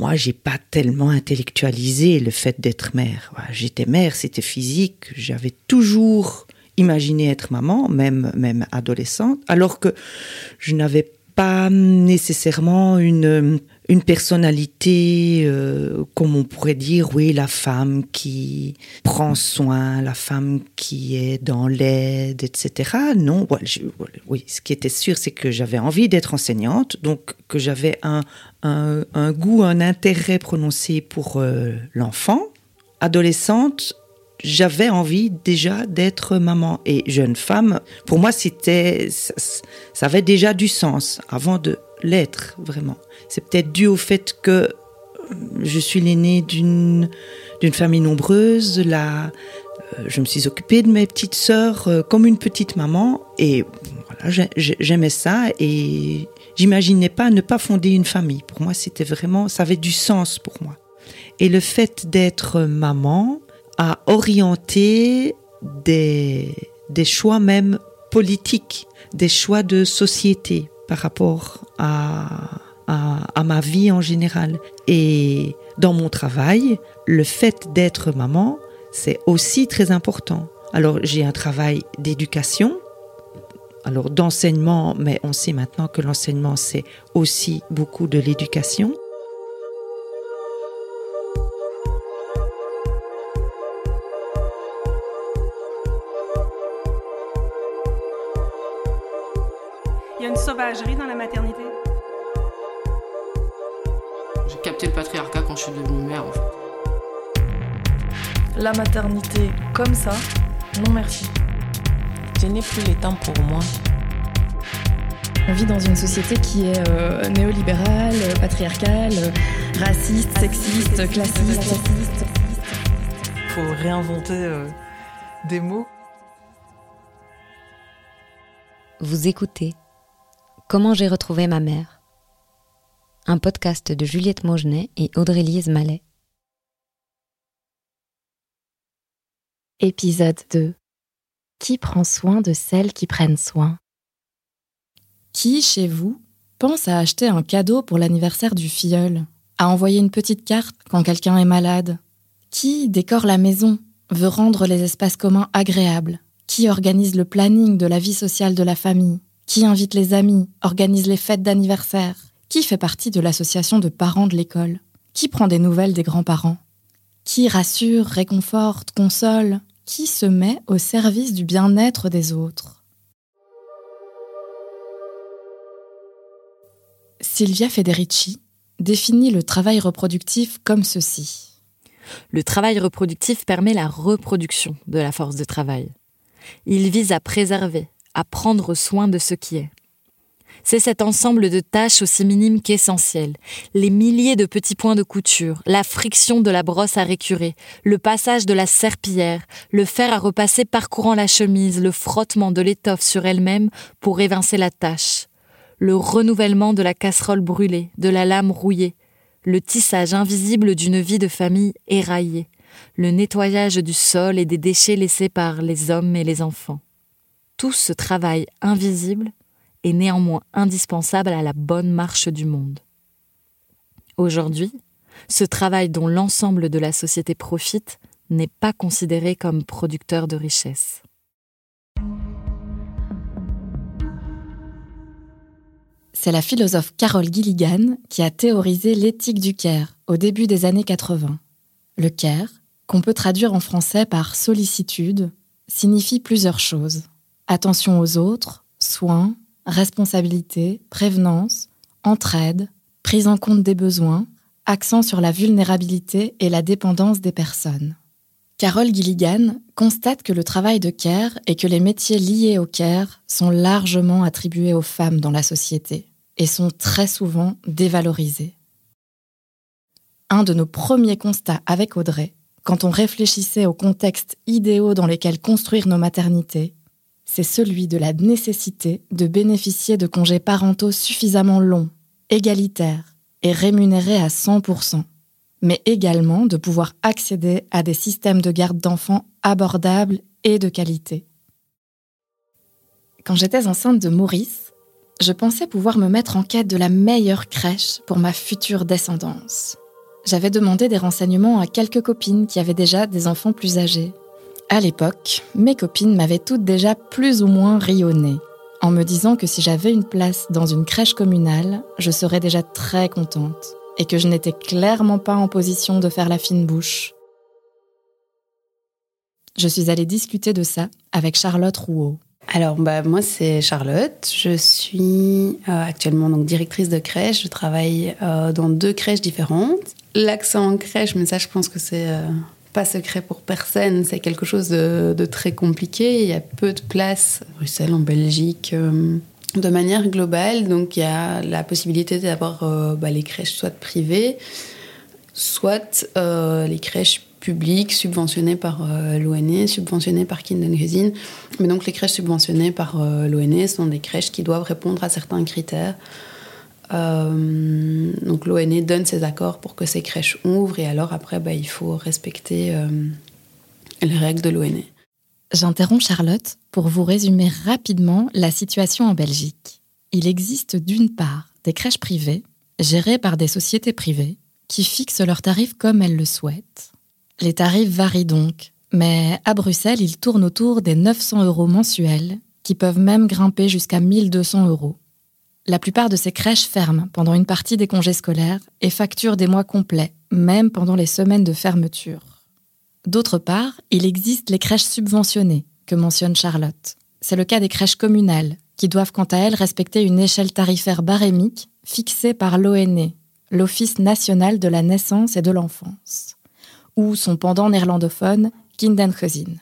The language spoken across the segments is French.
moi, j'ai pas tellement intellectualisé le fait d'être mère. J'étais mère, c'était physique. J'avais toujours imaginé être maman, même même adolescente, alors que je n'avais pas nécessairement une une personnalité, euh, comme on pourrait dire, oui, la femme qui prend soin, la femme qui est dans l'aide, etc. Non, oui, ce qui était sûr, c'est que j'avais envie d'être enseignante, donc que j'avais un, un, goût, un intérêt prononcé pour euh, l'enfant. Adolescente, j'avais envie déjà d'être maman et jeune femme. Pour moi, c'était, ça, ça avait déjà du sens avant de l'être vraiment. C'est peut-être dû au fait que euh, je suis l'aînée d'une d'une famille nombreuse. Là, euh, je me suis occupée de mes petites sœurs euh, comme une petite maman et voilà, j'aimais ça et j'imaginais pas ne pas fonder une famille. Pour moi, c'était vraiment, ça avait du sens pour moi. Et le fait d'être maman a orienté des, choix même politiques, des choix de société par rapport à, à, ma vie en général. Et dans mon travail, le fait d'être maman, c'est aussi très important. Alors j'ai un travail d'éducation, alors d'enseignement, mais on sait maintenant que l'enseignement, c'est aussi beaucoup de l'éducation. La maternité comme ça, non merci. Je n'ai plus les temps pour moi. On vit dans une société qui est euh, néolibérale, patriarcale, raciste, sexiste, classiste. Il faut réinventer euh, des mots. Vous écoutez Comment j'ai retrouvé ma mère? Un podcast de Juliette Maugenet et Audrey-Lise Mallet. Épisode 2 Qui prend soin de celles qui prennent soin? Qui, chez vous, pense à acheter un cadeau pour l'anniversaire du filleul? À envoyer une petite carte quand quelqu'un est malade? Qui décore la maison, veut rendre les espaces communs agréables? Qui organise le planning de la vie sociale de la famille? Qui invite les amis, organise les fêtes d'anniversaire? Qui fait partie de l'association de parents de l'école? Qui prend des nouvelles des grands-parents? Qui rassure, réconforte, console? Qui se met au service du bien-être des autres Silvia Federici définit le travail reproductif comme ceci. Le travail reproductif permet la reproduction de la force de travail. Il vise à préserver, à prendre soin de ce qui est. C'est cet ensemble de tâches aussi minimes qu'essentielles, les milliers de petits points de couture, la friction de la brosse à récurer, le passage de la serpillière, le fer à repasser parcourant la chemise, le frottement de l'étoffe sur elle-même pour évincer la tâche, le renouvellement de la casserole brûlée, de la lame rouillée, le tissage invisible d'une vie de famille éraillée, le nettoyage du sol et des déchets laissés par les hommes et les enfants. Tout ce travail invisible est néanmoins indispensable à la bonne marche du monde. Aujourd'hui, ce travail dont l'ensemble de la société profite n'est pas considéré comme producteur de richesse. C'est la philosophe Carol Gilligan qui a théorisé l'éthique du care au début des années 80. Le care, qu'on peut traduire en français par sollicitude, signifie plusieurs choses attention aux autres, soins, responsabilité, prévenance, entraide, prise en compte des besoins, accent sur la vulnérabilité et la dépendance des personnes. Carole Gilligan constate que le travail de care et que les métiers liés au care sont largement attribués aux femmes dans la société et sont très souvent dévalorisés. Un de nos premiers constats avec Audrey, quand on réfléchissait aux contextes idéaux dans lesquels construire nos maternités, c'est celui de la nécessité de bénéficier de congés parentaux suffisamment longs, égalitaires et rémunérés à 100%, mais également de pouvoir accéder à des systèmes de garde d'enfants abordables et de qualité. Quand j'étais enceinte de Maurice, je pensais pouvoir me mettre en quête de la meilleure crèche pour ma future descendance. j'avais demandé des renseignements à quelques copines qui avaient déjà des enfants plus âgés. À l'époque, mes copines m'avaient toutes déjà plus ou moins rionné, en me disant que si j'avais une place dans une crèche communale, je serais déjà très contente, et que je n'étais clairement pas en position de faire la fine bouche. Je suis allée discuter de ça avec Charlotte Rouault. Alors, bah, moi, c'est Charlotte. Je suis euh, actuellement directrice de crèche. Je travaille euh, dans deux crèches différentes. L'accent en crèche, mais ça, je pense que c'est euh, pas secret pour personne. C'est quelque chose de, très compliqué. Il y a peu de place à Bruxelles, en Belgique. de manière globale, donc il y a la possibilité d'avoir bah, les crèches soit privées, soit les crèches publiques subventionnées par euh, l'ONE, subventionnées par Kindergarten. Mais donc les crèches subventionnées par euh, l'ONE sont des crèches qui doivent répondre à certains critères. Euh, donc l'ONE donne ses accords pour que ces crèches ouvrent et alors après bah, il faut respecter les règles de l'ONE. J'interromps Charlotte pour vous résumer rapidement la situation en Belgique. Il existe d'une part des crèches privées gérées par des sociétés privées qui fixent leurs tarifs comme elles le souhaitent. Les tarifs varient donc, mais à Bruxelles, ils tournent autour des 900 euros mensuels, qui peuvent même grimper jusqu'à 1200 euros. La plupart de ces crèches ferment pendant une partie des congés scolaires et facturent des mois complets, même pendant les semaines de fermeture. D'autre part, il existe les crèches subventionnées, que mentionne Charlotte. C'est le cas des crèches communales, qui doivent quant à elles respecter une échelle tarifaire barémique fixée par l'ONE, l'Office national de la naissance et de l'enfance ou son pendant néerlandophone Kindergezin.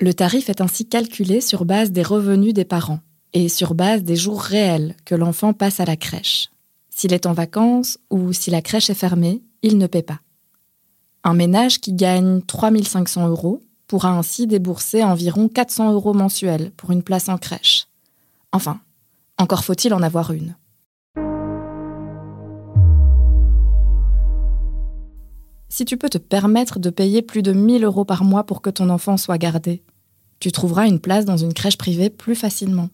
Le tarif est ainsi calculé sur base des revenus des parents et sur base des jours réels que l'enfant passe à la crèche. S'il est en vacances ou si la crèche est fermée, il ne paie pas. Un ménage qui gagne 3500 euros pourra ainsi débourser environ 400 euros mensuels pour une place en crèche. Enfin, encore faut-il en avoir une. Si tu peux te permettre de payer plus de 1000 euros par mois pour que ton enfant soit gardé, tu trouveras une place dans une crèche privée plus facilement.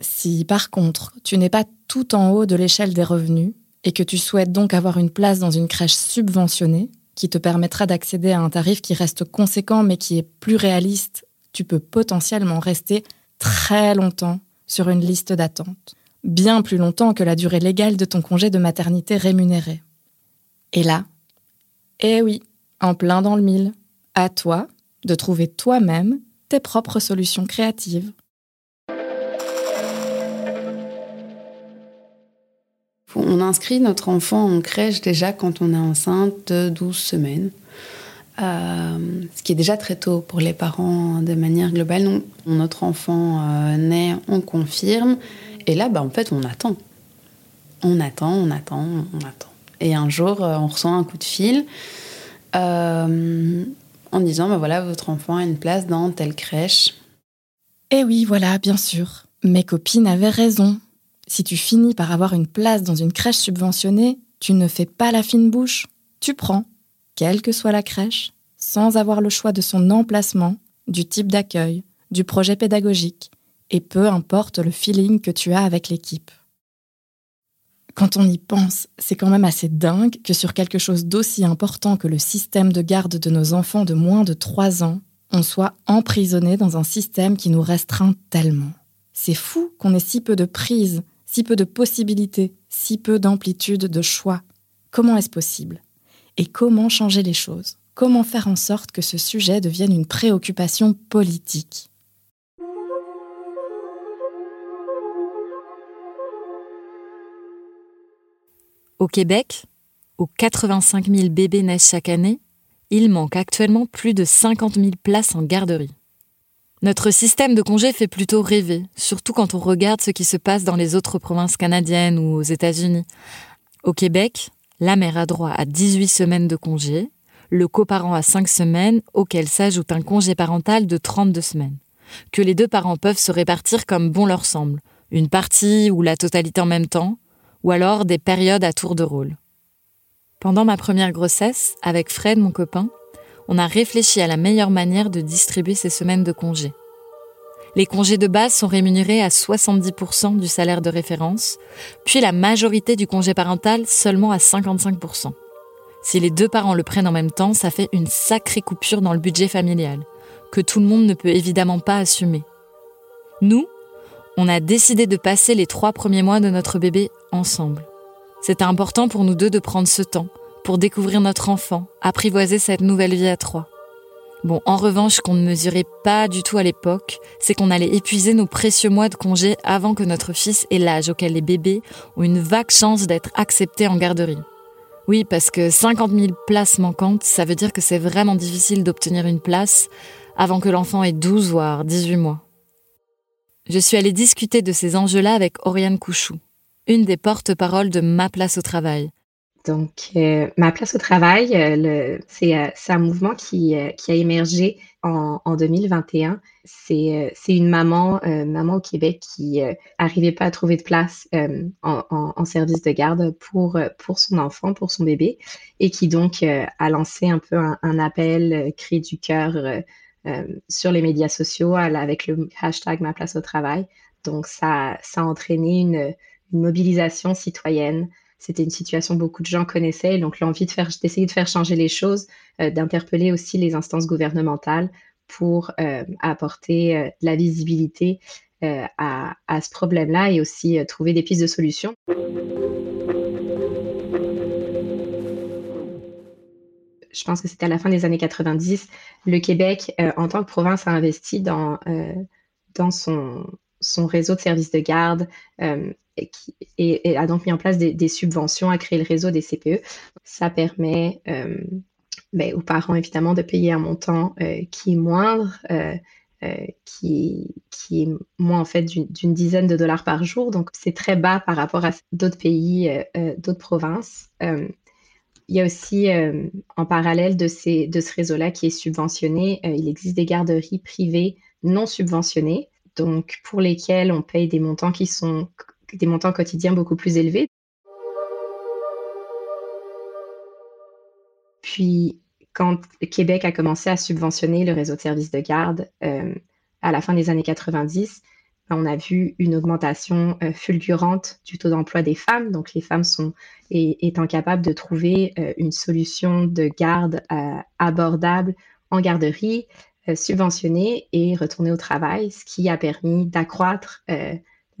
Si par contre tu n'es pas tout en haut de l'échelle des revenus et que tu souhaites donc avoir une place dans une crèche subventionnée, qui te permettra d'accéder à un tarif qui reste conséquent mais qui est plus réaliste, tu peux potentiellement rester très longtemps sur une liste d'attente, bien plus longtemps que la durée légale de ton congé de maternité rémunéré. Et là, eh oui, en plein dans le mille. À toi de trouver toi-même tes propres solutions créatives. On inscrit notre enfant en crèche déjà quand on est enceinte de 12 semaines. Euh, ce qui est déjà très tôt pour les parents de manière globale. Donc, notre enfant euh, naît, on confirme. Et là, bah, en fait, on attend. On attend, on attend, on attend. Et un jour, euh, on reçoit un coup de fil en disant bah voilà, votre enfant a une place dans telle crèche. Eh oui, voilà, bien sûr. Mes copines avaient raison. Si tu finis par avoir une place dans une crèche subventionnée, tu ne fais pas la fine bouche. Tu prends, quelle que soit la crèche, sans avoir le choix de son emplacement, du type d'accueil, du projet pédagogique, et peu importe le feeling que tu as avec l'équipe. Quand on y pense, c'est quand même assez dingue que sur quelque chose d'aussi important que le système de garde de nos enfants de moins de 3 ans, on soit emprisonné dans un système qui nous restreint tellement. C'est fou qu'on ait si peu de prise, si peu de possibilités, si peu d'amplitude de choix. Comment est-ce possible? Et comment changer les choses? Comment faire en sorte que ce sujet devienne une préoccupation politique? Au Québec, où 85 000 bébés naissent chaque année, il manque actuellement plus de 50 000 places en garderie. Notre système de congés fait plutôt rêver, surtout quand on regarde ce qui se passe dans les autres provinces canadiennes ou aux États-Unis. Au Québec, la mère a droit à 18 semaines de congés, le coparent à 5 semaines, auquel s'ajoute un congé parental de 32 semaines, que les deux parents peuvent se répartir comme bon leur semble, une partie ou la totalité en même temps, ou alors des périodes à tour de rôle. Pendant ma première grossesse, avec Fred, mon copain, on a réfléchi à la meilleure manière de distribuer ces semaines de congés. Les congés de base sont rémunérés à 70% du salaire de référence, puis la majorité du congé parental seulement à 55%. Si les deux parents le prennent en même temps, ça fait une sacrée coupure dans le budget familial, que tout le monde ne peut évidemment pas assumer. Nous, on a décidé de passer les trois premiers mois de notre bébé ensemble. C'était important pour nous deux de prendre ce temps pour découvrir notre enfant, apprivoiser cette nouvelle vie à trois. Bon, en revanche, qu'on ne mesurait pas du tout à l'époque, c'est qu'on allait épuiser nos précieux mois de congé avant que notre fils ait l'âge auquel les bébés ont une vague chance d'être acceptés en garderie. Oui, parce que 50 000 places manquantes, ça veut dire que c'est vraiment difficile d'obtenir une place avant que l'enfant ait 12 voire 18 mois. Je suis allée discuter de ces enjeux-là avec Oriane Couchou, une des porte-paroles de Ma place au travail. Donc, euh, Ma place au travail, euh, c'est un mouvement qui, euh, a émergé en, en 2021. C'est une maman, maman au Québec qui n'arrivait pas à trouver de place en, service de garde pour, son enfant, pour son bébé, et qui donc a lancé un peu un, appel, cri du cœur sur les médias sociaux avec le hashtag Ma place au travail. Donc, ça, a entraîné une mobilisation citoyenne c'était une situation que beaucoup de gens connaissaient, donc l'envie de faire, d'essayer de faire changer les choses, d'interpeller aussi les instances gouvernementales pour apporter de la visibilité à, ce problème-là et aussi trouver des pistes de solutions. Je pense que c'était à la fin des années 90, le Québec, en tant que province, a investi dans, dans son, son réseau de services de garde euh, et, a donc mis en place des, subventions à créer le réseau des CPE. Ça permet euh, ben, aux parents, évidemment, de payer un montant euh, qui est moindre, qui, qui, est moins, en fait, d'une dizaine de dollars par jour. Donc, c'est très bas par rapport à d'autres pays, d'autres provinces. Il y a aussi, en parallèle de, ce réseau-là qui est subventionné, il existe des garderies privées non subventionnées donc pour lesquels on paye des montants qui sont des montants quotidiens beaucoup plus élevés. Puis quand Québec a commencé à subventionner le réseau de services de garde euh, à la fin des années 90, ben, on a vu une augmentation euh, fulgurante du taux d'emploi des femmes. Donc, les femmes sont étant capables de trouver euh, une solution de garde abordable en garderie, subventionner et retourner au travail, ce qui a permis d'accroître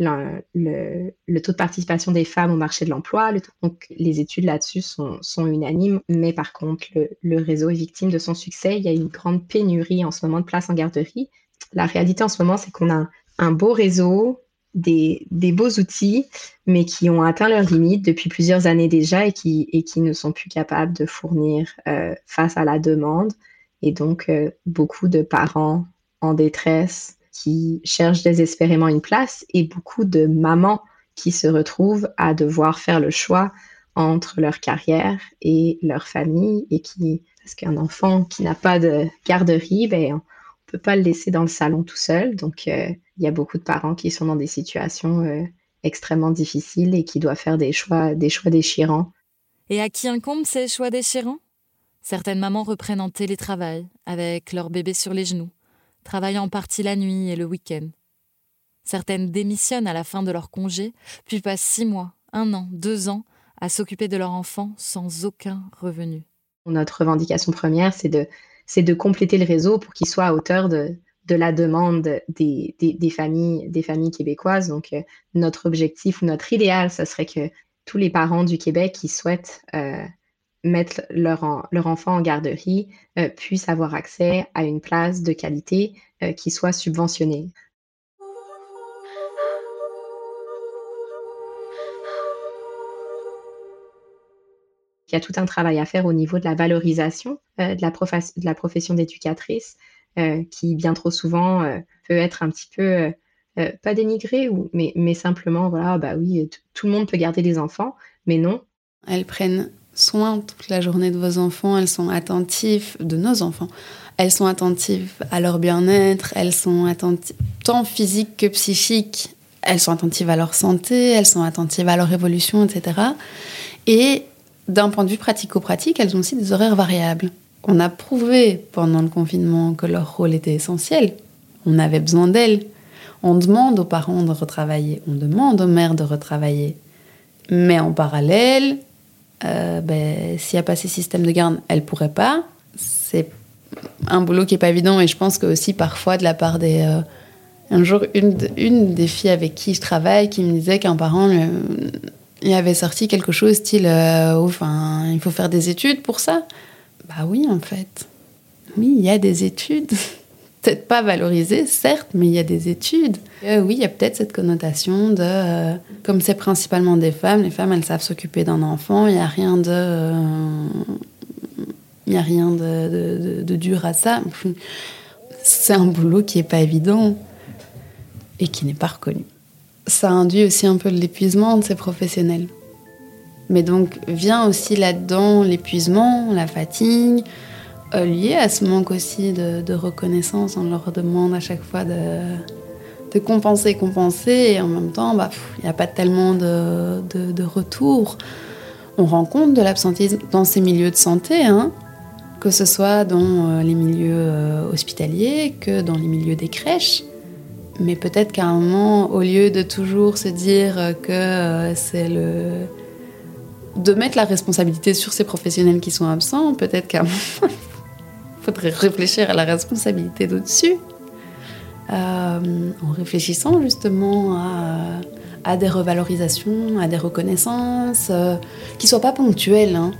le, taux de participation des femmes au marché de l'emploi. Donc, les études là-dessus sont, unanimes, mais par contre, le, réseau est victime de son succès. Il y a une grande pénurie en ce moment de places en garderie. La réalité en ce moment, c'est qu'on a un beau réseau, des, beaux outils, mais qui ont atteint leurs limites depuis plusieurs années déjà et qui, et qui ne sont plus capables de fournir euh, face à la demande. Et donc, euh, beaucoup de parents en détresse qui cherchent désespérément une place et beaucoup de mamans qui se retrouvent à devoir faire le choix entre leur carrière et leur famille et qui, parce qu'un enfant qui n'a pas de garderie, ben, on ne peut pas le laisser dans le salon tout seul. Donc, euh, il y a beaucoup de parents qui sont dans des situations euh, extrêmement difficiles et qui doivent faire des choix, des choix déchirants. Et à qui incombe ces choix déchirants? Certaines mamans reprennent en télétravail, avec leur bébé sur les genoux, travaillant en partie la nuit et le week-end. Certaines démissionnent à la fin de leur congé, puis passent six mois, un an, deux ans à s'occuper de leur enfant sans aucun revenu. Notre revendication première, c'est de, de compléter le réseau pour qu'il soit à hauteur de, de la demande des, des, familles, des familles québécoises. Donc, euh, notre objectif ou notre idéal, ce serait que tous les parents du Québec qui souhaitent euh, mettre leur, leur enfant en garderie euh, puissent avoir accès à une place de qualité euh, qui soit subventionnée. Il y a tout un travail à faire au niveau de la valorisation euh, de, la profession d'éducatrice qui bien trop souvent peut être un petit peu pas dénigrée, ou, mais, mais simplement, voilà, bah oui, tout le monde peut garder des enfants, mais non. Elles prennent soin toute la journée de vos enfants, elles sont attentives, de nos enfants, elles sont attentives à leur bien-être, elles sont attentives tant physique que psychique, elles sont attentives à leur santé, elles sont attentives à leur évolution, etc. Et d'un point de vue pratico-pratique, elles ont aussi des horaires variables. On a prouvé pendant le confinement que leur rôle était essentiel. On avait besoin d'elles. On demande aux parents de retravailler, on demande aux mères de retravailler. Mais en parallèle, euh, ben, s'il n'y a pas ces systèmes de garde, elle pourrait pas. C'est un boulot qui est pas évident et je pense que aussi parfois de la part des... Euh, un jour, une, une des filles avec qui je travaille qui me disait qu'un parent il avait sorti quelque chose style euh, enfin, il faut faire des études pour ça. Bah oui, en fait. Oui, il y a des études. peut-être pas valorisées, certes, mais il y a des études. Euh, oui, il y a peut-être cette connotation de, euh, comme c'est principalement des femmes, les femmes, elles savent s'occuper d'un enfant, il n'y a rien de... il y a rien de, de, dur à ça. C'est un boulot qui n'est pas évident et qui n'est pas reconnu. Ça induit aussi un peu l'épuisement de ces professionnels. Mais donc vient aussi là-dedans l'épuisement, la fatigue, euh, lié à ce manque aussi de, reconnaissance. On leur demande à chaque fois de, compenser, compenser, et en même temps, bah, il n'y a pas tellement de, de, retour. On rencontre de l'absentéisme dans ces milieux de santé, hein, que ce soit dans euh, les milieux euh, hospitaliers, que dans les milieux des crèches. Mais peut-être qu'à un moment, au lieu de toujours se dire que euh, c'est le. de mettre la responsabilité sur ces professionnels qui sont absents, peut-être qu'à un moment, faudrait réfléchir à la responsabilité d'au-dessus. Euh, en réfléchissant justement à, des revalorisations, à des reconnaissances, euh, qui ne soient pas ponctuelles. Hein.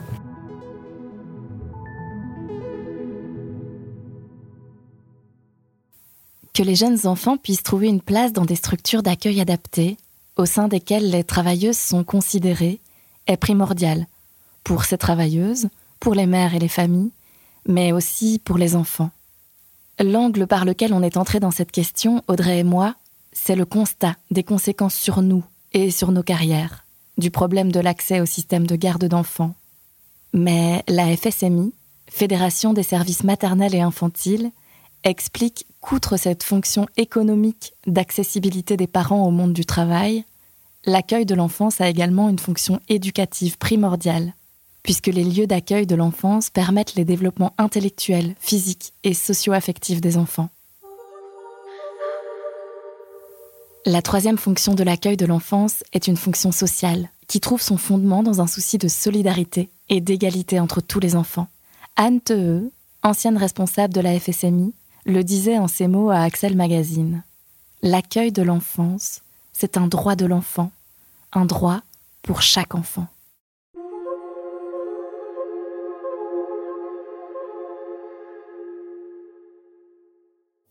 que les jeunes enfants puissent trouver une place dans des structures d'accueil adaptées, au sein desquelles les travailleuses sont considérées, est primordial pour ces travailleuses, pour les mères et les familles, mais aussi pour les enfants. L'angle par lequel on est entré dans cette question, Audrey et moi, c'est le constat des conséquences sur nous et sur nos carrières, du problème de l'accès au système de garde d'enfants. Mais la FSMI, Fédération des services maternels et infantiles, explique qu'outre cette fonction économique d'accessibilité des parents au monde du travail, l'accueil de l'enfance a également une fonction éducative primordiale, puisque les lieux d'accueil de l'enfance permettent les développements intellectuels, physiques et socio-affectifs des enfants. La troisième fonction de l'accueil de l'enfance est une fonction sociale, qui trouve son fondement dans un souci de solidarité et d'égalité entre tous les enfants. Anne Theu, ancienne responsable de la FSMI, le disait en ces mots à Axel Magazine. L'accueil de l'enfance, c'est un droit de l'enfant, un droit pour chaque enfant.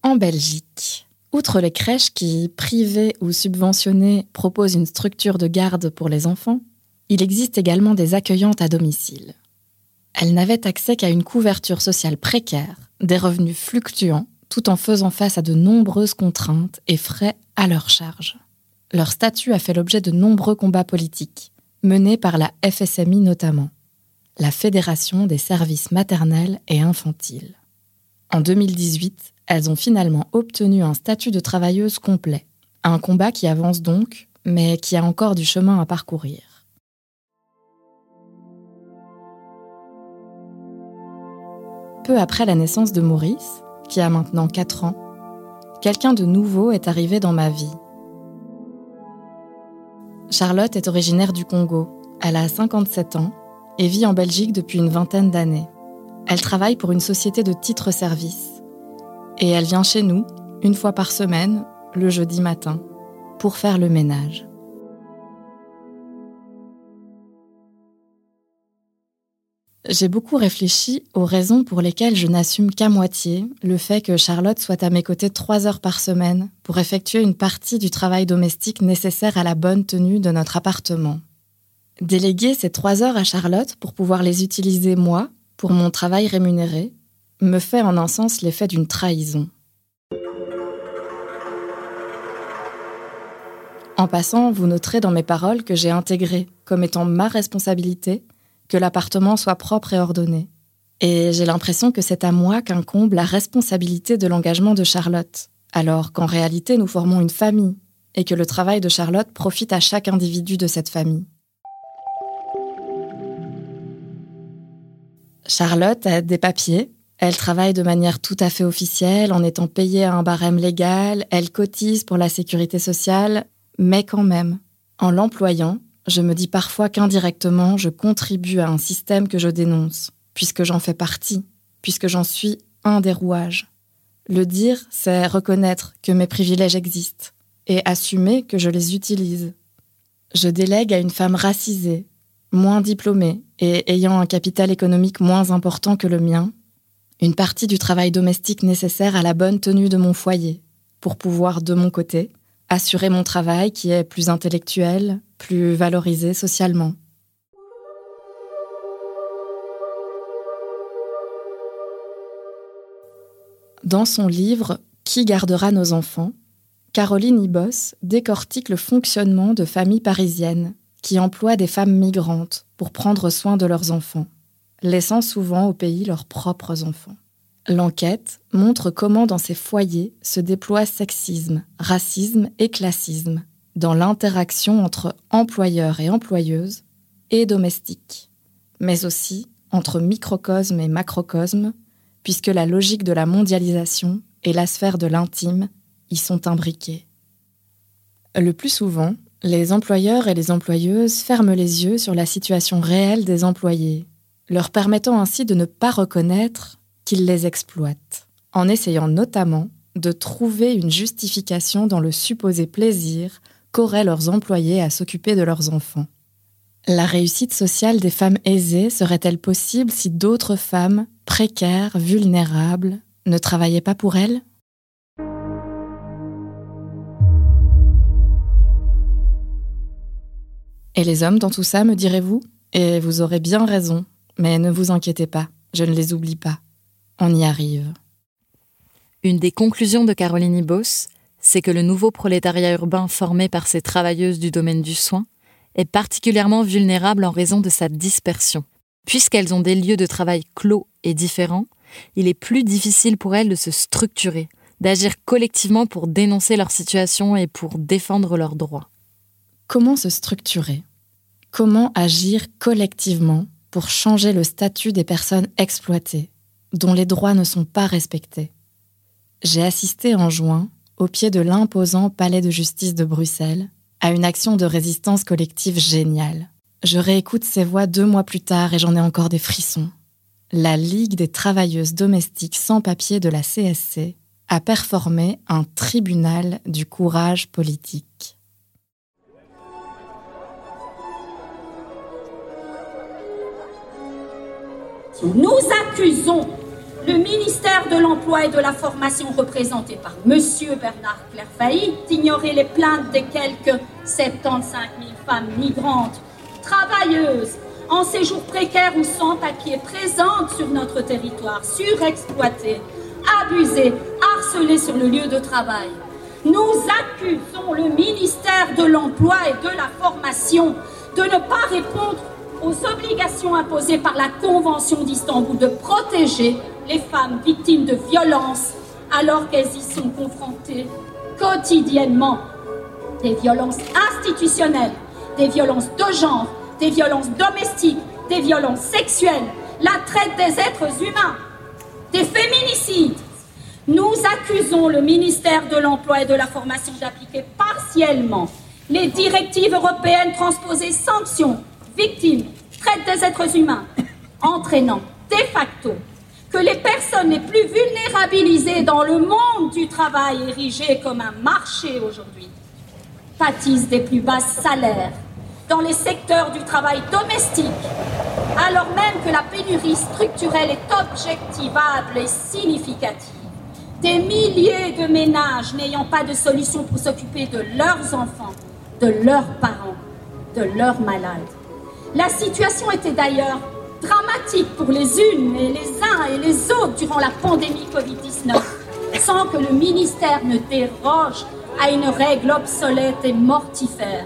En Belgique, outre les crèches qui, privées ou subventionnées, proposent une structure de garde pour les enfants, il existe également des accueillantes à domicile. Elles n'avaient accès qu'à une couverture sociale précaire des revenus fluctuants tout en faisant face à de nombreuses contraintes et frais à leur charge. Leur statut a fait l'objet de nombreux combats politiques, menés par la FSMI notamment, la Fédération des services maternels et infantiles. En 2018, elles ont finalement obtenu un statut de travailleuse complet, un combat qui avance donc, mais qui a encore du chemin à parcourir. Peu après la naissance de Maurice, qui a maintenant 4 ans, quelqu'un de nouveau est arrivé dans ma vie. Charlotte est originaire du Congo. Elle a 57 ans et vit en Belgique depuis une vingtaine d'années. Elle travaille pour une société de titres-service. Et elle vient chez nous, une fois par semaine, le jeudi matin, pour faire le ménage. J'ai beaucoup réfléchi aux raisons pour lesquelles je n'assume qu'à moitié le fait que Charlotte soit à mes côtés trois heures par semaine pour effectuer une partie du travail domestique nécessaire à la bonne tenue de notre appartement. Déléguer ces trois heures à Charlotte pour pouvoir les utiliser moi, pour mon travail rémunéré, me fait en un sens l'effet d'une trahison. En passant, vous noterez dans mes paroles que j'ai intégré, comme étant ma responsabilité, que l'appartement soit propre et ordonné. Et j'ai l'impression que c'est à moi qu'incombe la responsabilité de l'engagement de Charlotte, alors qu'en réalité nous formons une famille, et que le travail de Charlotte profite à chaque individu de cette famille. Charlotte a des papiers, elle travaille de manière tout à fait officielle en étant payée à un barème légal, elle cotise pour la sécurité sociale, mais quand même, en l'employant, Je me dis parfois qu'indirectement, je contribue à un système que je dénonce, puisque j'en fais partie, puisque j'en suis un des rouages. Le dire, c'est reconnaître que mes privilèges existent et assumer que je les utilise. Je délègue à une femme racisée, moins diplômée et ayant un capital économique moins important que le mien, une partie du travail domestique nécessaire à la bonne tenue de mon foyer, pour pouvoir, de mon côté, assurer mon travail qui est plus intellectuel, plus valorisé socialement. Dans son livre Qui gardera nos enfants Caroline Ibos décortique le fonctionnement de familles parisiennes qui emploient des femmes migrantes pour prendre soin de leurs enfants, laissant souvent au pays leurs propres enfants. L'enquête montre comment dans ces foyers se déploie sexisme, racisme et classisme dans l'interaction entre employeurs et employeuses et domestiques, mais aussi entre microcosme et macrocosme, puisque la logique de la mondialisation et la sphère de l'intime y sont imbriqués. Le plus souvent, les employeurs et les employeuses ferment les yeux sur la situation réelle des employés, leur permettant ainsi de ne pas reconnaître qu'ils les exploitent, en essayant notamment de trouver une justification dans le supposé plaisir qu'auraient leurs employés à s'occuper de leurs enfants. La réussite sociale des femmes aisées serait-elle possible si d'autres femmes, précaires, vulnérables, ne travaillaient pas pour elles? Et les hommes dans tout ça, me direz-vous? Et vous aurez bien raison, mais ne vous inquiétez pas, je ne les oublie pas. On y arrive. Une des conclusions de Caroline Ibos, c'est que le nouveau prolétariat urbain formé par ces travailleuses du domaine du soin est particulièrement vulnérable en raison de sa dispersion. Puisqu'elles ont des lieux de travail clos et différents, il est plus difficile pour elles de se structurer, d'agir collectivement pour dénoncer leur situation et pour défendre leurs droits. Comment se structurer? Comment agir collectivement pour changer le statut des personnes exploitées, dont les droits ne sont pas respectés J'ai assisté en juin, au pied de l'imposant palais de justice de Bruxelles, à une action de résistance collective géniale. Je réécoute ces voix deux mois plus tard et j'en ai encore des frissons. La Ligue des travailleuses domestiques sans papier de la CSC a performé un tribunal du courage politique. Nous accusons le ministère de l'Emploi et de la Formation représenté par M. Bernard Clairfailly d'ignorer les plaintes des quelques 75 000 femmes migrantes, travailleuses, en séjour précaire ou sans papier présentes sur notre territoire, surexploitées, abusées, harcelées sur le lieu de travail. Nous accusons le ministère de l'Emploi et de la Formation de ne pas répondre aux obligations imposées par la Convention d'Istanbul de protéger les femmes victimes de violences alors qu'elles y sont confrontées quotidiennement. Des violences institutionnelles, des violences de genre, des violences domestiques, des violences sexuelles, la traite des êtres humains, des féminicides. Nous accusons le ministère de l'Emploi et de la Formation d'appliquer partiellement les directives européennes transposées sanctions victimes, traite des êtres humains, entraînant de facto que les personnes les plus vulnérabilisées dans le monde du travail érigé comme un marché aujourd'hui pâtissent des plus bas salaires dans les secteurs du travail domestique, alors même que la pénurie structurelle est objectivable et significative. Des milliers de ménages n'ayant pas de solution pour s'occuper de leurs enfants, de leurs parents, de leurs malades. La situation était d'ailleurs dramatique pour les unes et les uns et les autres durant la pandémie Covid-19, sans que le ministère ne déroge à une règle obsolète et mortifère.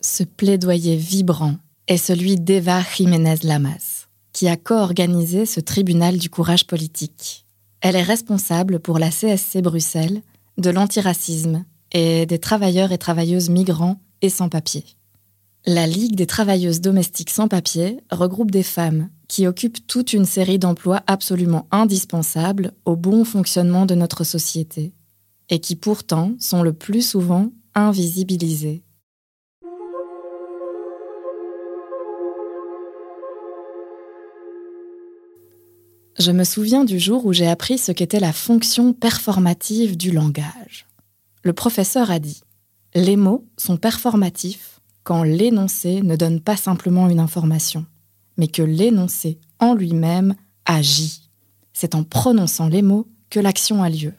Ce plaidoyer vibrant est celui d'Eva Jiménez Lamas, qui a co-organisé ce tribunal du courage politique. Elle est responsable pour la CSC Bruxelles de l'antiracisme et des travailleurs et travailleuses migrants et sans papier. La Ligue des travailleuses domestiques sans papier regroupe des femmes qui occupent toute une série d'emplois absolument indispensables au bon fonctionnement de notre société et qui pourtant sont le plus souvent invisibilisées. Je me souviens du jour où j'ai appris ce qu'était la fonction performative du langage. Le professeur a dit Les mots sont performatifs quand l'énoncé ne donne pas simplement une information, mais que l'énoncé en lui-même agit. C'est en prononçant les mots que l'action a lieu.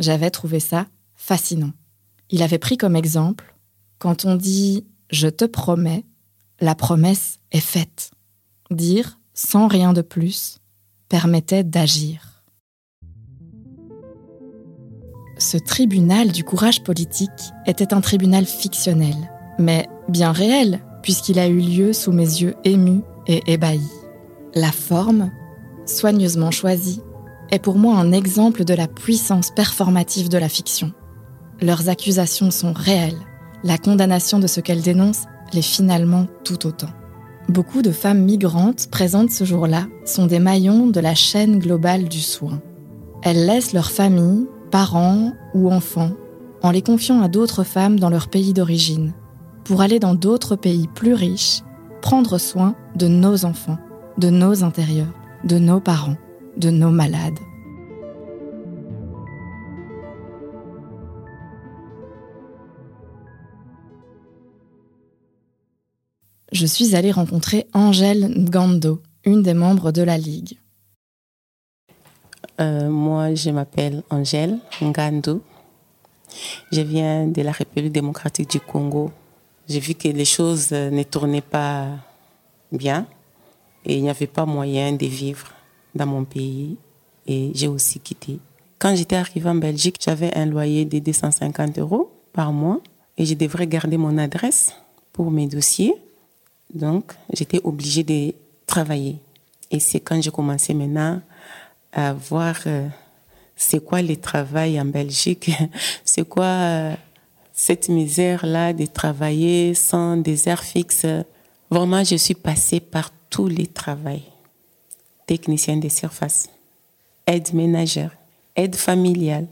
J'avais trouvé ça fascinant. Il avait pris comme exemple quand on dit je te promets, la promesse est faite. Dire sans rien de plus permettait d'agir. Ce tribunal du courage politique était un tribunal fictionnel, mais bien réel, puisqu'il a eu lieu sous mes yeux émus et ébahis. La forme, soigneusement choisie, est pour moi un exemple de la puissance performative de la fiction. Leurs accusations sont réelles, la condamnation de ce qu'elles dénoncent l'est finalement tout autant. Beaucoup de femmes migrantes présentes ce jour-là sont des maillons de la chaîne globale du soin. Elles laissent leurs familles, parents ou enfants en les confiant à d'autres femmes dans leur pays d'origine, pour aller dans d'autres pays plus riches, prendre soin de nos enfants, de nos intérieurs, de nos parents, de nos malades. Je suis allée rencontrer Angèle Ngando, une des membres de la Ligue. Euh, moi, je m'appelle Angèle Ngando. Je viens de la République démocratique du Congo. J'ai vu que les choses ne tournaient pas bien et il n'y avait pas moyen de vivre dans mon pays et j'ai aussi quitté. Quand j'étais arrivée en Belgique, j'avais un loyer de 250 euros par mois et je devrais garder mon adresse pour mes dossiers. Donc, j'étais obligée de travailler. Et c'est quand j'ai commencé maintenant à voir euh, c'est quoi le travail en Belgique, c'est quoi euh, cette misère-là de travailler sans des heures fixes? Vraiment, je suis passée par tous les travails. Technicien de surface, aide ménagère, aide familiale,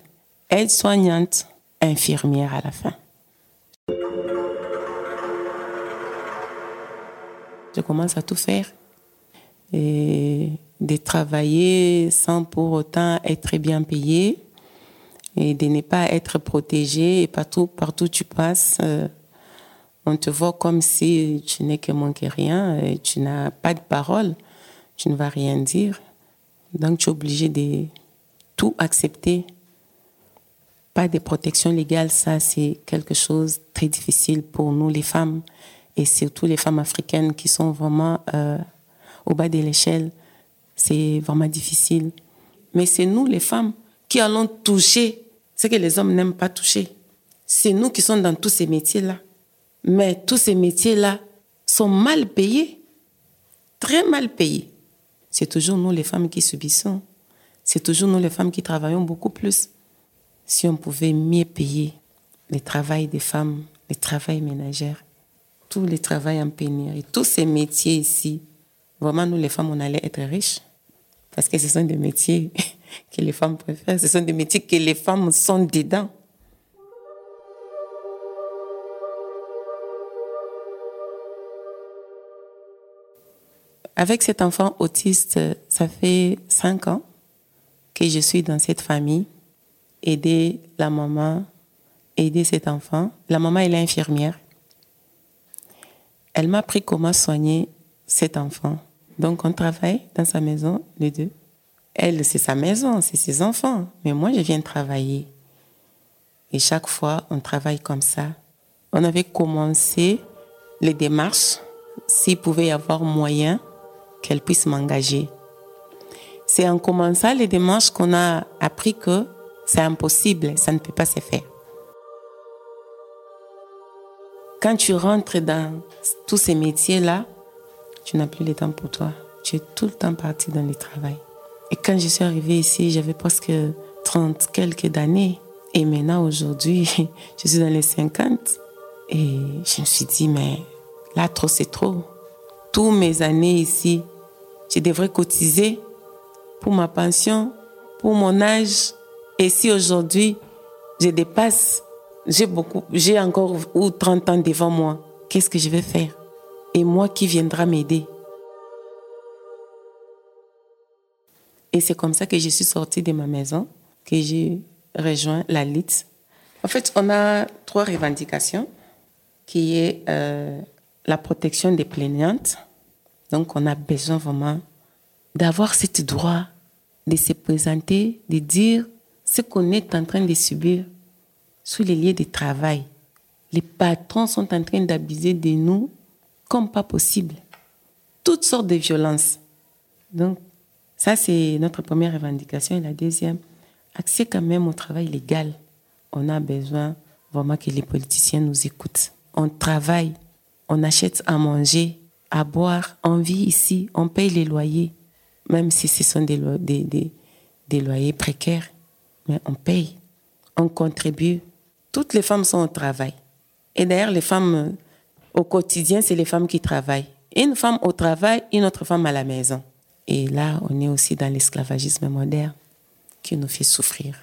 aide soignante, infirmière à la fin. Je commence à tout faire. Et de travailler sans pour autant être bien payé et de ne pas être protégé. Et partout partout tu passes euh, on te voit comme si tu n'es que moins que rien et tu n'as pas de parole. Tu ne vas rien dire. Donc tu es obligé de tout accepter. Pas de protection légale ça c'est quelque chose de très difficile pour nous les femmes et surtout les femmes africaines qui sont vraiment euh, au bas de l'échelle, c'est vraiment difficile. Mais c'est nous, les femmes, qui allons toucher ce que les hommes n'aiment pas toucher. C'est nous qui sommes dans tous ces métiers-là. Mais tous ces métiers-là sont mal payés, très mal payés. C'est toujours nous, les femmes, qui subissons. C'est toujours nous, les femmes, qui travaillons beaucoup plus. Si on pouvait mieux payer le travail des femmes, le travail ménagère, tous les travail en pénurie, tous ces métiers ici, vraiment, nous, les femmes, on allait être riches. Parce que ce sont des métiers que les femmes préfèrent. Ce sont des métiers que les femmes sont dedans. Avec cet enfant autiste, ça fait cinq ans que je suis dans cette famille, aider la maman, aider cet enfant. La maman, elle est infirmière. Elle m'a appris comment soigner cet enfant. Donc, on travaille dans sa maison, les deux. Elle, c'est sa maison, c'est ses enfants. Mais moi, je viens travailler. Et chaque fois, on travaille comme ça. On avait commencé les démarches, s'il pouvait y avoir moyen qu'elle puisse m'engager. C'est en commençant les démarches qu'on a appris que c'est impossible, ça ne peut pas se faire. Quand tu rentres dans tous ces métiers-là, tu n'as plus le temps pour toi. Tu es tout le temps parti dans le travail. Et quand je suis arrivée ici, j'avais presque 30 quelques années. Et maintenant, aujourd'hui, je suis dans les 50. Et je me suis dit, mais là, trop, c'est trop. Toutes mes années ici, je devrais cotiser pour ma pension, pour mon âge. Et si aujourd'hui, je dépasse, j'ai beaucoup, j'ai encore ou 30 ans devant moi. Qu'est-ce que je vais faire? Et moi qui viendra m'aider Et c'est comme ça que je suis sortie de ma maison, que j'ai rejoint la LIT. En fait, on a trois revendications, qui est euh, la protection des plaignantes. Donc, on a besoin vraiment d'avoir ce droit de se présenter, de dire ce qu'on est en train de subir sous les lieux de travail. Les patrons sont en train d'abuser de nous comme pas possible. Toutes sortes de violences. Donc, ça, c'est notre première revendication. Et la deuxième, accès quand même au travail légal. On a besoin vraiment que les politiciens nous écoutent. On travaille, on achète à manger, à boire, on vit ici, on paye les loyers, même si ce sont des, loyers précaires. Mais on paye, on contribue. Toutes les femmes sont au travail. Et d'ailleurs, les femmes au quotidien, c'est les femmes qui travaillent. Une femme au travail, une autre femme à la maison. Et là, on est aussi dans l'esclavagisme moderne qui nous fait souffrir.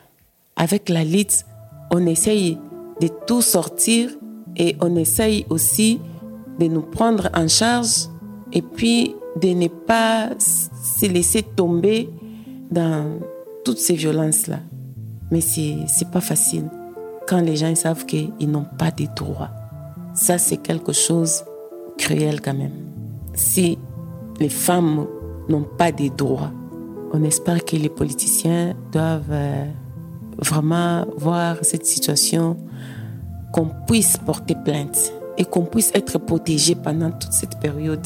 Avec la LIT, on essaye de tout sortir et on essaye aussi de nous prendre en charge et puis de ne pas se laisser tomber dans toutes ces violences-là. Mais c'est pas facile quand les gens savent qu'ils n'ont pas de droits. Ça, c'est quelque chose cruel quand même. Si les femmes n'ont pas de droits. On espère que les politiciens doivent euh, vraiment voir cette situation, qu'on puisse porter plainte et qu'on puisse être protégé pendant toute cette période.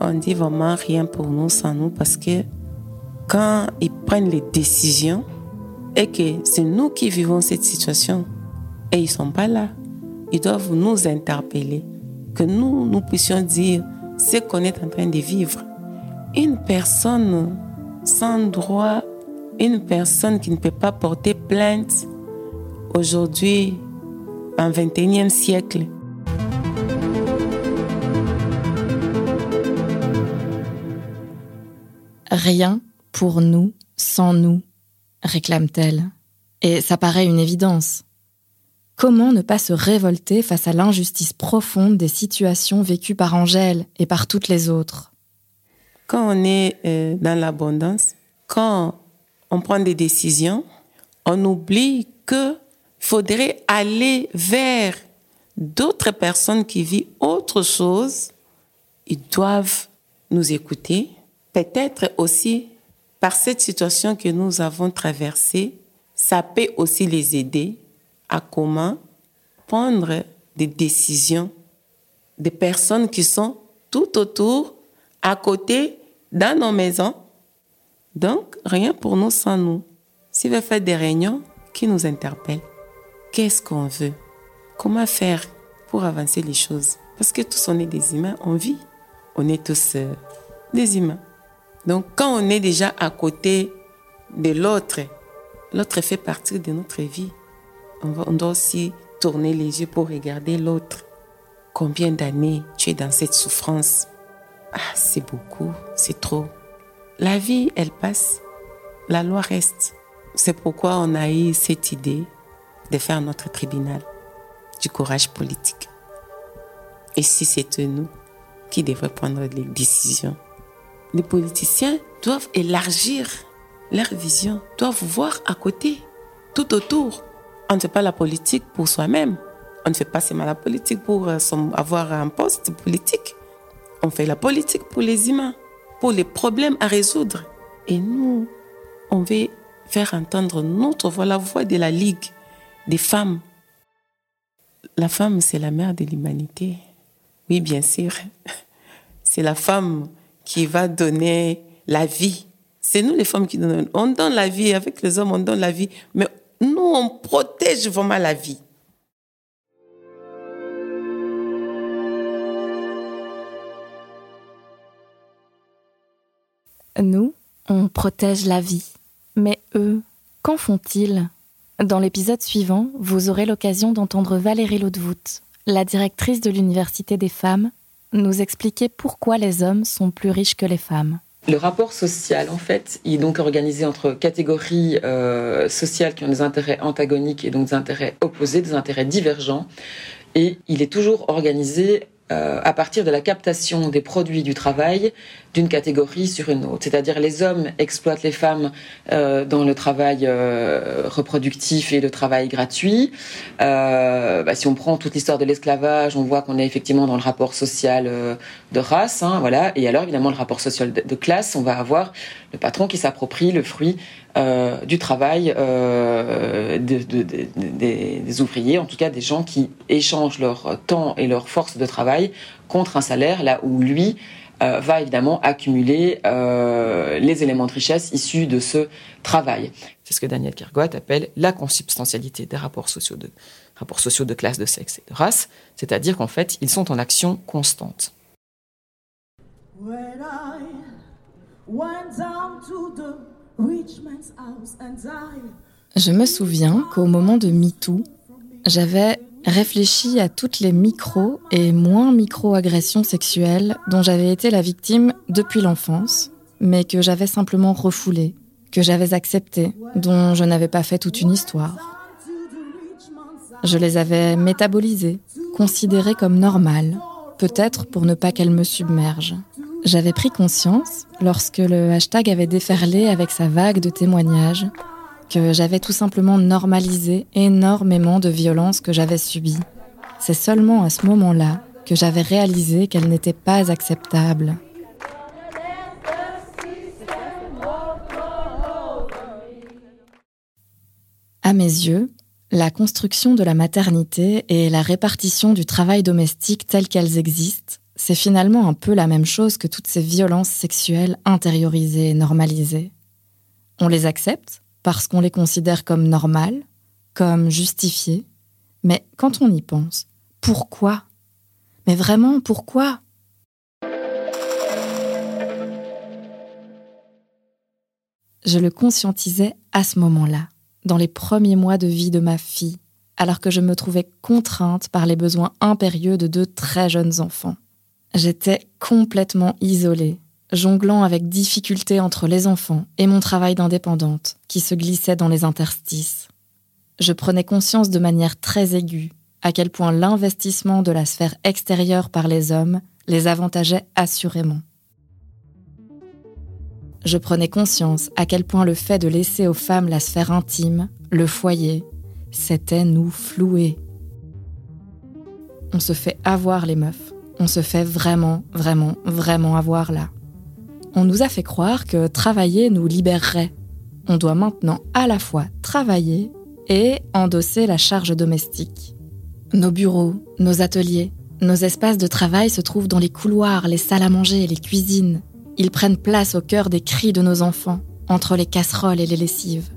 On dit vraiment rien pour nous sans nous parce que quand ils prennent les décisions et que c'est nous qui vivons cette situation et ils sont pas là, ils doivent nous interpeller, que nous, nous puissions dire ce qu'on est en train de vivre une personne sans droit, une personne qui ne peut pas porter plainte aujourd'hui, en 21e siècle. Rien pour nous sans nous, réclame-t-elle. Et ça paraît une évidence. Comment ne pas se révolter face à l'injustice profonde des situations vécues par Angèle et par toutes les autres? Quand on est euh, dans l'abondance, quand on prend des décisions, on oublie qu'il faudrait aller vers d'autres personnes qui vivent autre chose. Ils doivent nous écouter. Peut-être aussi, par cette situation que nous avons traversée, ça peut aussi les aider à comment prendre des décisions des personnes qui sont tout autour à côté, dans nos maisons. Donc, rien pour nous sans nous. Si veut faire des réunions, qui nous interpelle Qu'est-ce qu'on veut? Comment faire pour avancer les choses? Parce que tous on est des humains, on vit. On est tous euh, des humains. Donc, quand on est déjà à côté de l'autre, l'autre fait partie de notre vie. On, doit aussi tourner les yeux pour regarder l'autre. Combien d'années tu es dans cette souffrance? Ah, c'est beaucoup, c'est trop. La vie, elle passe, la loi reste. C'est pourquoi on a eu cette idée de faire notre tribunal du courage politique. Et si c'était nous qui devrions prendre les décisions, les politiciens doivent élargir leur vision, doivent voir à côté, tout autour. On ne fait pas la politique pour soi-même. On ne fait pas seulement la politique pour euh, avoir un poste politique. On fait la politique pour les humains, pour les problèmes à résoudre. Et nous, on veut faire entendre notre voix, la voix de la Ligue des femmes. La femme, c'est la mère de l'humanité. Oui, bien sûr. C'est la femme qui va donner la vie. C'est nous les femmes qui donnons. On donne la vie avec les hommes, on donne la vie. Mais nous, on protège vraiment la vie. Nous, on protège la vie. Mais eux, qu'en font-ils? Dans l'épisode suivant, vous aurez l'occasion d'entendre Valérie Laudevoot, la directrice de l'Université des femmes, nous expliquer pourquoi les hommes sont plus riches que les femmes. Le rapport social, en fait, est donc organisé entre catégories euh, sociales qui ont des intérêts antagoniques et donc des intérêts opposés, des intérêts divergents. Et il est toujours organisé euh, à partir de la captation des produits du travail d'une catégorie sur une autre. C'est-à-dire les hommes exploitent les femmes euh, dans le travail euh, reproductif et le travail gratuit. Bah, si on prend toute l'histoire de l'esclavage, on voit qu'on est effectivement dans le rapport social de race, hein, voilà. Et alors évidemment le rapport social de, classe, on va avoir le patron qui s'approprie le fruit du travail des ouvriers, en tout cas des gens qui échangent leur temps et leur force de travail contre un salaire, là où lui euh, va évidemment accumuler euh, les éléments de richesse issus de ce travail. C'est ce que Daniel Kierkegaard appelle la consubstantialité des rapports sociaux de, rapports sociaux de classe, de sexe et de race, c'est-à-dire qu'en fait, ils sont en action constante. Je me souviens qu'au moment de MeToo, j'avais réfléchi à toutes les micro et moins micro-agressions sexuelles dont j'avais été la victime depuis l'enfance, mais que j'avais simplement refoulées, que j'avais acceptées, dont je n'avais pas fait toute une histoire. Je les avais métabolisées, considérées comme normales, peut-être pour ne pas qu'elles me submergent. J'avais pris conscience, lorsque le hashtag avait déferlé avec sa vague de témoignages, que j'avais tout simplement normalisé énormément de violences que j'avais subies. C'est seulement à ce moment-là que j'avais réalisé qu'elles n'étaient pas acceptables. À mes yeux, la construction de la maternité et la répartition du travail domestique telles qu'elles existent, c'est finalement un peu la même chose que toutes ces violences sexuelles intériorisées et normalisées. On les accepte parce qu'on les considère comme normales, comme justifiées. Mais quand on y pense, pourquoi? Mais vraiment, pourquoi? Je le conscientisais à ce moment-là, dans les premiers mois de vie de ma fille, alors que je me trouvais contrainte par les besoins impérieux de deux très jeunes enfants. J'étais complètement isolée, jonglant avec difficulté entre les enfants et mon travail d'indépendante, qui se glissait dans les interstices. Je prenais conscience de manière très aiguë à quel point l'investissement de la sphère extérieure par les hommes les avantageait assurément. Je prenais conscience à quel point le fait de laisser aux femmes la sphère intime, le foyer, c'était nous flouer. On se fait avoir les meufs. On se fait vraiment, vraiment, vraiment avoir là. On nous a fait croire que travailler nous libérerait. On doit maintenant à la fois travailler et endosser la charge domestique. Nos bureaux, nos ateliers, nos espaces de travail se trouvent dans les couloirs, les salles à manger, les cuisines. Ils prennent place au cœur des cris de nos enfants, entre les casseroles et les lessives.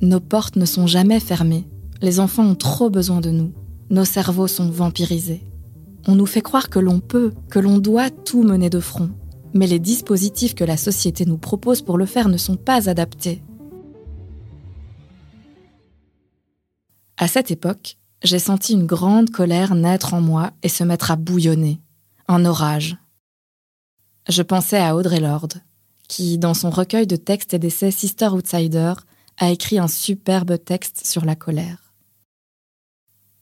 Nos portes ne sont jamais fermées. Les enfants ont trop besoin de nous. Nos cerveaux sont vampirisés. On nous fait croire que l'on peut, que l'on doit tout mener de front mais les dispositifs que la société nous propose pour le faire ne sont pas adaptés. À cette époque, j'ai senti une grande colère naître en moi et se mettre à bouillonner, un orage. Je pensais à Audrey Lorde, qui, dans son recueil de textes et d'essais Sister Outsider, a écrit un superbe texte sur la colère.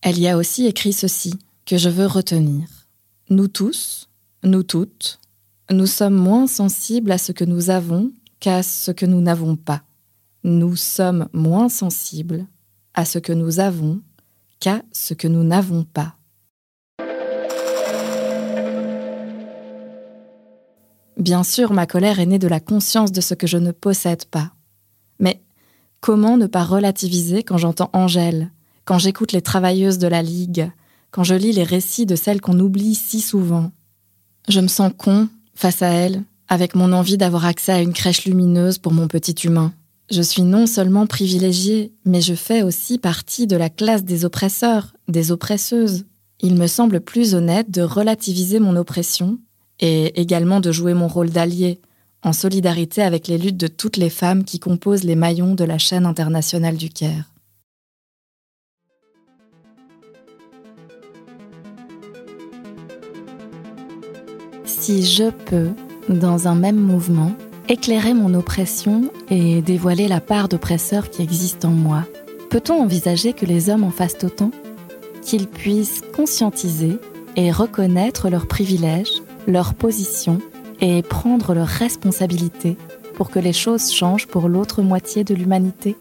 Elle y a aussi écrit ceci, que je veux retenir. Nous tous, nous toutes, nous sommes moins sensibles à ce que nous avons qu'à ce que nous n'avons pas. Nous sommes moins sensibles à ce que nous avons qu'à ce que nous n'avons pas. Bien sûr, ma colère est née de la conscience de ce que je ne possède pas. Mais comment ne pas relativiser quand j'entends Angèle, quand j'écoute les travailleuses de la Ligue, quand je lis les récits de celles qu'on oublie si souvent Je me sens con face à elle, avec mon envie d'avoir accès à une crèche lumineuse pour mon petit humain. Je suis non seulement privilégiée, mais je fais aussi partie de la classe des oppresseurs, des oppresseuses. Il me semble plus honnête de relativiser mon oppression et également de jouer mon rôle d'allié, en solidarité avec les luttes de toutes les femmes qui composent les maillons de la chaîne internationale du Caire. Si je peux, dans un même mouvement, Éclairer mon oppression et dévoiler la part d'oppresseur qui existe en moi. Peut-on envisager que les hommes en fassent autant? Qu'ils puissent conscientiser et reconnaître leurs privilèges, leurs positions et prendre leurs responsabilités pour que les choses changent pour l'autre moitié de l'humanité?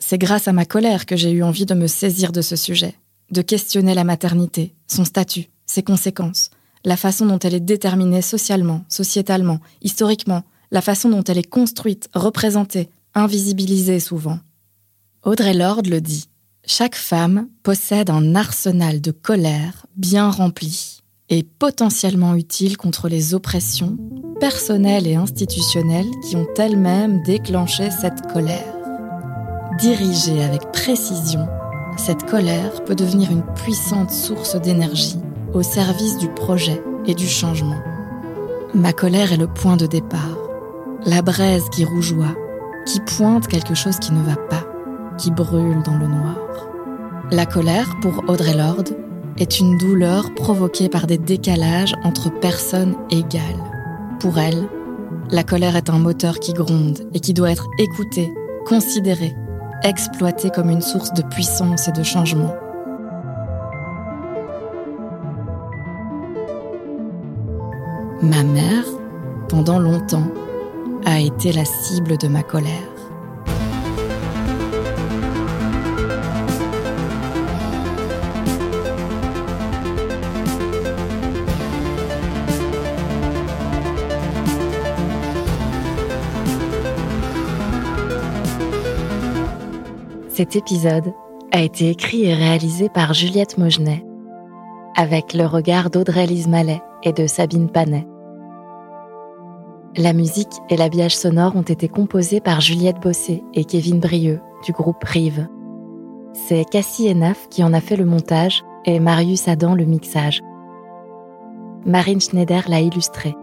C'est grâce à ma colère que j'ai eu envie de me saisir de ce sujet, de questionner la maternité, son statut, ses conséquences, la façon dont elle est déterminée socialement, sociétalement, historiquement, la façon dont elle est construite, représentée, invisibilisée souvent. Audrey Lorde le dit, chaque femme possède un arsenal de colère bien rempli et potentiellement utile contre les oppressions personnelles et institutionnelles qui ont elles-mêmes déclenché cette colère. Dirigée avec précision, cette colère peut devenir une puissante source d'énergie au service du projet et du changement. Ma colère est le point de départ, la braise qui rougeoie, qui pointe quelque chose qui ne va pas, qui brûle dans le noir. La colère, pour Audrey Lorde, est une douleur provoquée par des décalages entre personnes égales. Pour elle, la colère est un moteur qui gronde et qui doit être écouté, considéré, exploité comme une source de puissance et de changement. Ma mère, pendant longtemps, a été la cible de ma colère. Cet épisode a été écrit et réalisé par Juliette Mogenet, avec le regard d'Audrey-Lise Mallet et de Sabine Panet. La musique et l'habillage sonore ont été composés par Juliette Bossé et Kevin Brieux du groupe Rive. C'est Cassie Enaf qui en a fait le montage et Marius Adam le mixage. Marine Schneider l'a illustré.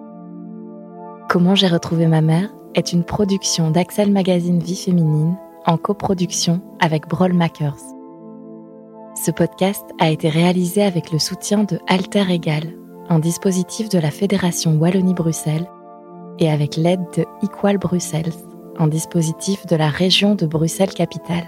Comment j'ai retrouvé ma mère est une production d'Axel Magazine Vie Féminine en coproduction avec Broll Makers. Ce podcast a été réalisé avec le soutien de Alter Egal, un dispositif de la Fédération Wallonie-Bruxelles et avec l'aide de Equal Bruxelles, un dispositif de la région de Bruxelles-Capitale.